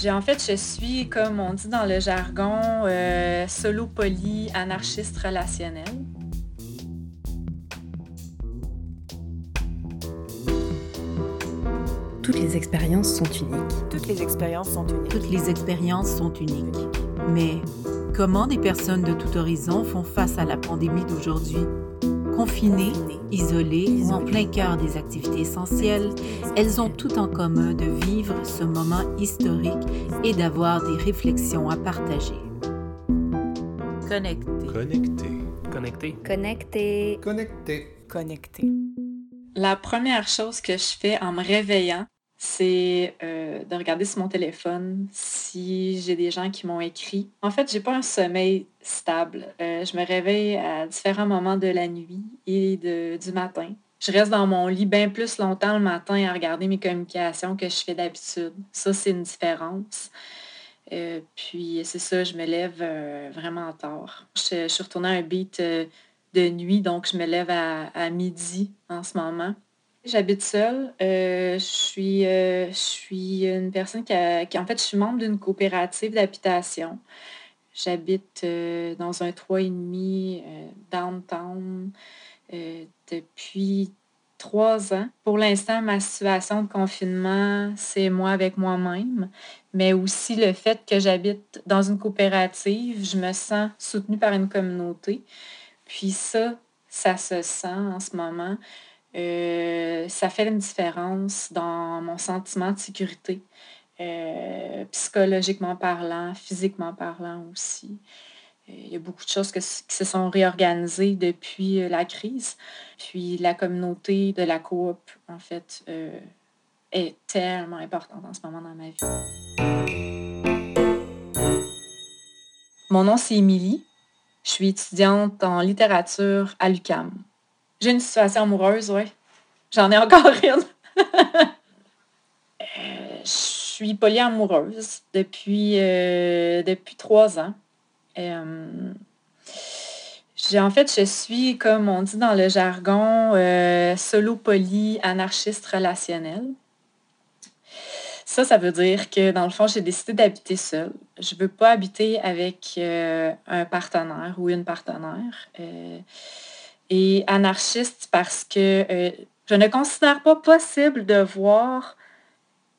J'ai en fait, je suis, comme on dit dans le jargon, euh, solo poly, anarchiste relationnel. Toutes les expériences sont uniques. Toutes les expériences sont uniques. Toutes les expériences sont uniques. Mais comment des personnes de tout horizon font face à la pandémie d'aujourd'hui? Confinées, isolées ou en plein cœur des activités essentielles, elles ont tout en commun de vivre ce moment historique et d'avoir des réflexions à partager. Connecté. Connecté. Connecté. Connecté. Connecté. Connecté. La première chose que je fais en me réveillant, c'est euh, de regarder sur mon téléphone si j'ai des gens qui m'ont écrit. En fait, j'ai pas un sommeil stable. Euh, je me réveille à différents moments de la nuit et de, du matin. Je reste dans mon lit bien plus longtemps le matin à regarder mes communications que je fais d'habitude. Ça, c'est une différence. Euh, puis c'est ça, je me lève vraiment tard. Je, je, suis retournée à un beat de nuit, donc je me lève à, à midi en ce moment. J'habite seule. Euh, je, suis, euh, je suis une personne qui, a, en fait, je suis membre d'une coopérative d'habitation. J'habite euh, dans un 3,5 euh, downtown depuis trois ans. Pour l'instant, ma situation de confinement, c'est moi avec moi-même, mais aussi le fait que j'habite dans une coopérative, je me sens soutenue par une communauté. Puis ça, ça se sent en ce moment. Euh, ça fait une différence dans mon sentiment de sécurité, euh, psychologiquement parlant, physiquement parlant aussi. Euh, il y a beaucoup de choses qui se sont réorganisées depuis la crise. Puis la communauté de la coop, en fait, est tellement importante en ce moment dans ma vie. Mon nom, c'est Émilie. Je suis étudiante en littérature à l'UCAM. J'ai une situation amoureuse, oui. J'en ai encore une. euh, je suis polyamoureuse depuis, euh, depuis trois ans. Euh, en fait, je suis, comme on dit dans le jargon, solo poly anarchiste relationnel. Ça, ça veut dire que dans le fond, j'ai décidé d'habiter seule. Je ne veux pas habiter avec un partenaire ou une partenaire. Et anarchiste parce que euh, je ne considère pas possible de voir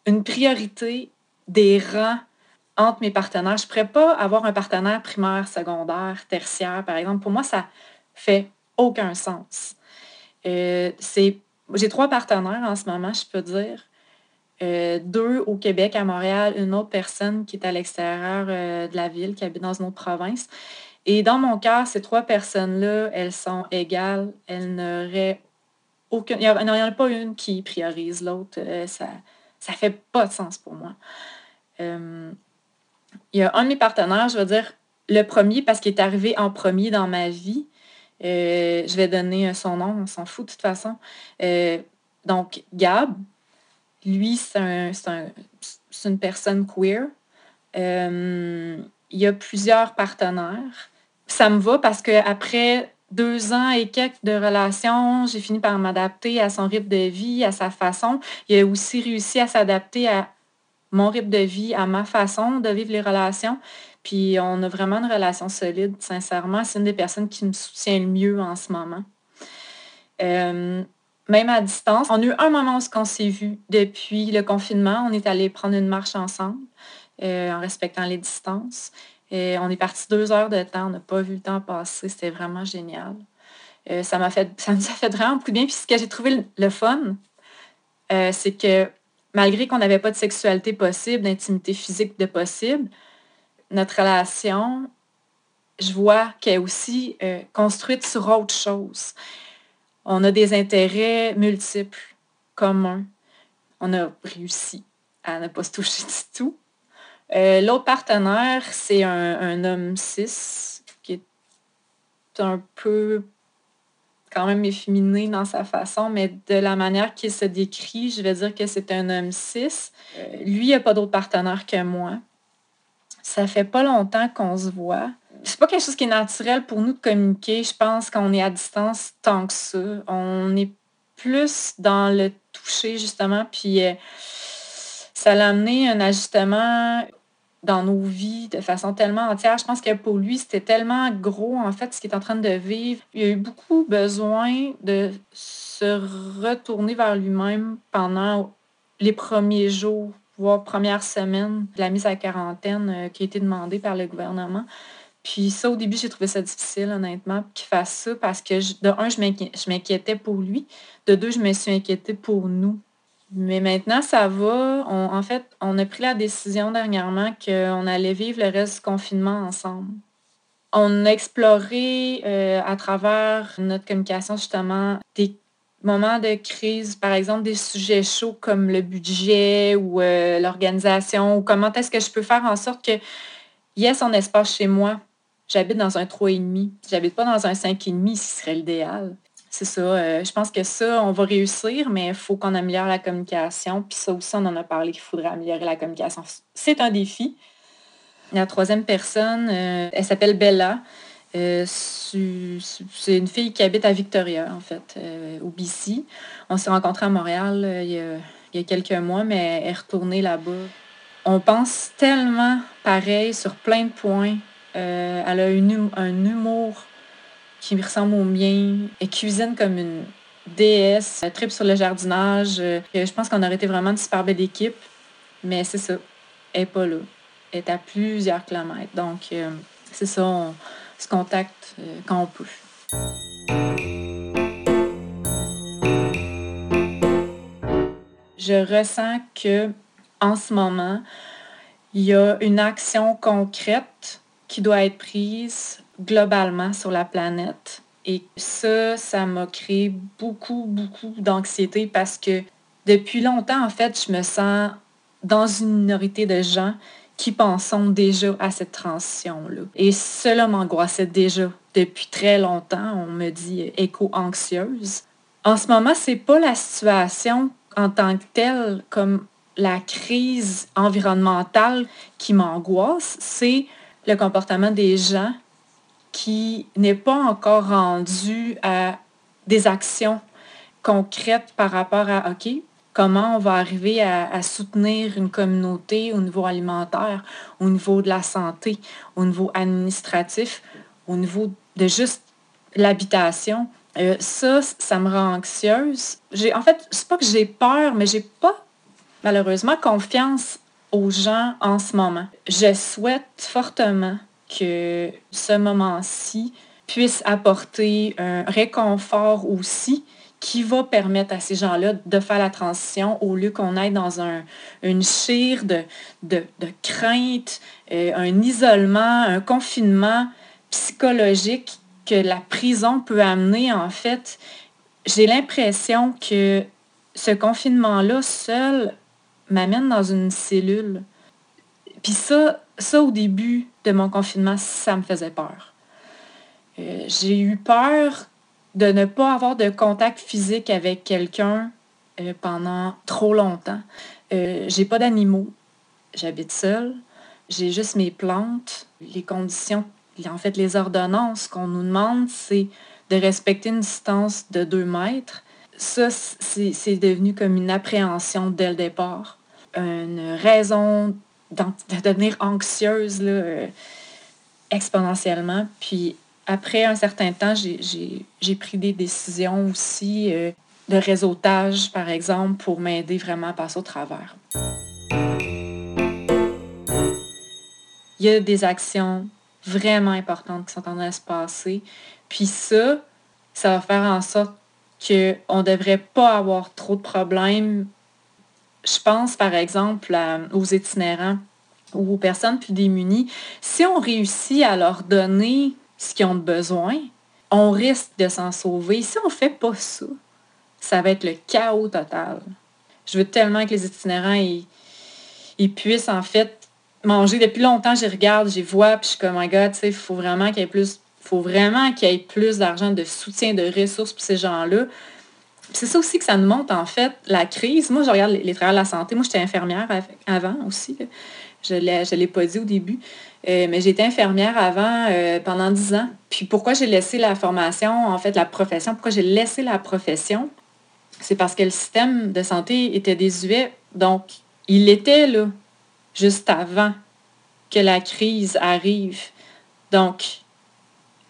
une priorité des rangs entre mes partenaires. Je ne pourrais pas avoir un partenaire primaire, secondaire, tertiaire, par exemple. Pour moi, ça fait aucun sens. Euh, J'ai trois partenaires en ce moment, je peux dire. Euh, deux au Québec, à Montréal, une autre personne qui est à l'extérieur de la ville, qui habite dans une autre province. Et dans mon cœur, ces trois personnes-là, elles sont égales. Elles n'auraient aucune. Il n'y en, a pas une qui priorise l'autre. Euh, ça ne fait pas de sens pour moi. Euh, il y a un de mes partenaires, je vais dire le premier parce qu'il est arrivé en premier dans ma vie. Euh, je vais donner son nom, on s'en fout de toute façon. Donc, Gab, lui, c'est un, un, une personne queer. Il y a plusieurs partenaires ça me va parce qu'après deux ans et quelques de relation, j'ai fini par m'adapter à son rythme de vie, à sa façon. Il a aussi réussi à s'adapter à mon rythme de vie, à ma façon de vivre les relations. Puis on a vraiment une relation solide, sincèrement. C'est une des personnes qui me soutient le mieux en ce moment. Euh, même à distance, on a eu un moment où on s'est vu depuis le confinement. On est allé prendre une marche ensemble euh, en respectant les distances. On est parti deux heures de temps, on n'a pas vu le temps passer, c'était vraiment génial. Euh, ça m'a fait, ça nous a fait vraiment beaucoup de bien. Puis ce que j'ai trouvé le, le fun, euh, c'est que malgré qu'on n'avait pas de sexualité possible, d'intimité physique de possible, notre relation, je vois qu'elle est aussi euh, construite sur autre chose. On a des intérêts multiples, communs. On a réussi à ne pas se toucher du tout. Euh, L'autre partenaire, c'est un, homme cis qui est un peu quand même efféminé dans sa façon, mais de la manière qu'il se décrit, je vais dire que c'est un homme cis. Euh, lui, il n'a pas d'autre partenaire que moi. Ça fait pas longtemps qu'on se voit. C'est pas quelque chose qui est naturel pour nous de communiquer, je pense, quand on est à distance tant que ça. On est plus dans le toucher, justement, puis... Euh, ça l'a amené un ajustement dans nos vies de façon tellement entière. Je pense que pour lui, c'était tellement gros, en fait, ce qu'il est en train de vivre. Il a eu beaucoup besoin de se retourner vers lui-même pendant les premiers jours, voire première semaine de la mise à quarantaine euh, qui a été demandée par le gouvernement. Puis ça, au début, j'ai trouvé ça difficile, honnêtement, qu'il fasse ça parce que, de un, je m'inquiétais pour lui. De deux, je me suis inquiétée pour nous. Mais maintenant, ça va. en fait, on a pris la décision dernièrement qu'on allait vivre le reste du confinement ensemble. On a exploré euh, à travers notre communication justement des moments de crise, par exemple des sujets chauds comme le budget ou euh, l'organisation, ou comment est-ce que je peux faire en sorte que y ait son espace chez moi. J'habite dans un 3,5. J'habite pas dans un 5,5, ce serait l'idéal. C'est ça. Euh, je pense que ça, on va réussir, mais il faut qu'on améliore la communication. Puis ça aussi, on en a parlé qu'il faudrait améliorer la communication. C'est un défi. La troisième personne, euh, elle s'appelle Bella. Euh, c'est une fille qui habite à Victoria, en fait, au BC. On s'est rencontrés à Montréal euh, il, y a, quelques mois, mais elle est retournée là-bas. On pense tellement pareil sur plein de points. elle a une, un humour qui ressemble au mien. Elle cuisine comme une déesse. Elle tripe sur le jardinage. je pense qu'on aurait été vraiment une super belle équipe. Mais c'est ça. Elle n'est pas là. Elle est à plusieurs kilomètres. Donc, c'est ça. On, se contacte euh, quand on peut. Je ressens que en ce moment, il y a une action concrète qui doit être prise globalement sur la planète. Et ça, ça m'a créé beaucoup, beaucoup d'anxiété parce que depuis longtemps, en fait, je me sens dans une minorité de gens qui pensons déjà à cette transition-là. Et cela m'angoissait déjà depuis très longtemps. On me dit éco-anxieuse. En ce moment, c'est pas la situation en tant que telle comme la crise environnementale qui m'angoisse, c'est le comportement des gens qui n'est pas encore rendu à des actions concrètes par rapport à, OK, comment on va arriver à, soutenir une communauté au niveau alimentaire, au niveau de la santé, au niveau administratif, au niveau de juste l'habitation. Euh, ça, ça me rend anxieuse. en fait, c'est pas que j'ai peur, mais j'ai pas malheureusement confiance aux gens en ce moment. Je souhaite fortement que ce moment-ci puisse apporter un réconfort aussi qui va permettre à ces gens-là de faire la transition au lieu qu'on aille dans un, une chire de, de, crainte, euh, un isolement, un confinement psychologique que la prison peut amener en fait. J'ai l'impression que ce confinement-là seul m'amène dans une cellule. Puis ça, ça, au début de mon confinement, ça me faisait peur. Euh, j'ai eu peur de ne pas avoir de contact physique avec quelqu'un euh, pendant trop longtemps. Euh, j'ai pas d'animaux. J'habite seule. J'ai juste mes plantes. Les conditions, en fait, les ordonnances qu'on nous demande, c'est de respecter une distance de 2 mètres. Ça, c'est devenu comme une appréhension dès le départ. Une raison de devenir anxieuse là, euh, exponentiellement. Puis après un certain temps, j'ai pris des décisions aussi euh, de réseautage, par exemple, pour m'aider vraiment à passer au travers. Il y a des actions vraiment importantes qui sont en train de se passer. Puis ça, ça va faire en sorte qu'on ne devrait pas avoir trop de problèmes. Je pense, par exemple, aux itinérants ou aux personnes plus démunies. Si on réussit à leur donner ce qu'ils ont besoin, on risque de s'en sauver. Si on ne fait pas ça, ça va être le chaos total. Je veux tellement que les itinérants ils, puissent en fait manger. Depuis longtemps, je regarde, je vois, puis je suis comme, oh my God, il faut vraiment qu'il y ait plus, faut vraiment qu'il y ait plus d'argent, de soutien, de ressources pour ces gens-là. C'est ça aussi que ça nous montre, en fait, la crise. Moi, je regarde les, travailleurs de la santé. Moi, j'étais infirmière avant aussi. Je ne l'ai pas dit au début. Euh, mais j'étais infirmière avant euh, pendant dix ans. Puis pourquoi j'ai laissé la formation, en fait, la profession, pourquoi j'ai laissé la profession, c'est parce que le système de santé était désuet. Donc, il était là, juste avant que la crise arrive. Donc,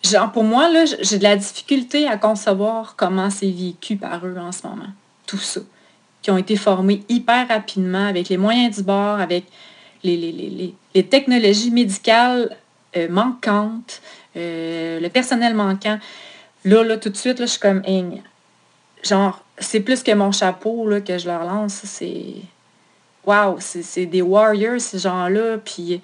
genre, pour moi, là, j'ai de la difficulté à concevoir comment c'est vécu par eux en ce moment. Tout ça. Qui ont été formés hyper rapidement avec les moyens du bord, avec les, les, technologies médicales euh, manquantes, euh, le personnel manquant. Là, là, tout de suite, là, je suis comme, genre, c'est plus que mon chapeau là, que je leur lance. C'est. Waouh, c'est des warriors, ces gens-là. Puis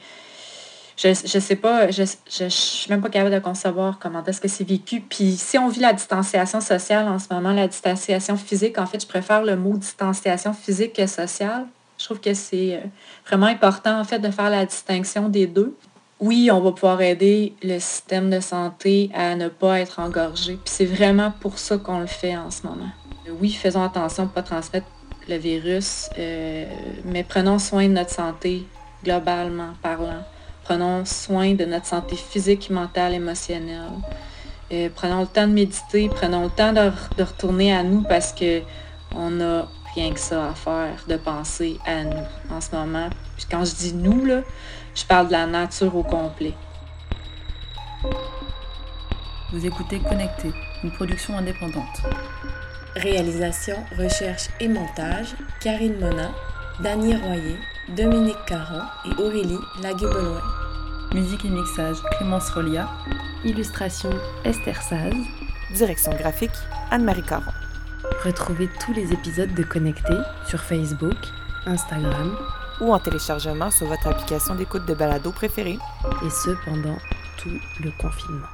je, je sais pas, je, je, suis même pas capable de concevoir comment est-ce que c'est vécu. Puis si on vit la distanciation sociale en ce moment, la distanciation physique, en fait, je préfère le mot distanciation physique que sociale. Je trouve que c'est euh, vraiment important, en fait, de faire la distinction des deux. Oui, on va pouvoir aider le système de santé à ne pas être engorgé. Puis c'est vraiment pour ça qu'on le fait en ce moment. Oui, faisons attention pour ne pas transmettre le virus, euh, mais prenons soin de notre santé globalement parlant. Prenons soin de notre santé physique, mentale, émotionnelle. Euh, prenons le temps de méditer, prenons le temps de, retourner à nous parce que on n'a rien que ça à faire, de penser à nous en ce moment. Puis quand je dis nous, là, je parle de la nature au complet. Vous écoutez Connecté, une production indépendante. Réalisation, recherche et montage, Karine Mona, Dany Royer, Dominique Caron et Aurélie Laguebeloin. Musique et mixage Clémence Rolia. Illustration Esther Saz. Direction graphique Anne-Marie Caron. Retrouvez tous les épisodes de Connecté sur Facebook, Instagram ou en téléchargement sur votre application d'écoute de balado préférée. Et ce pendant tout le confinement.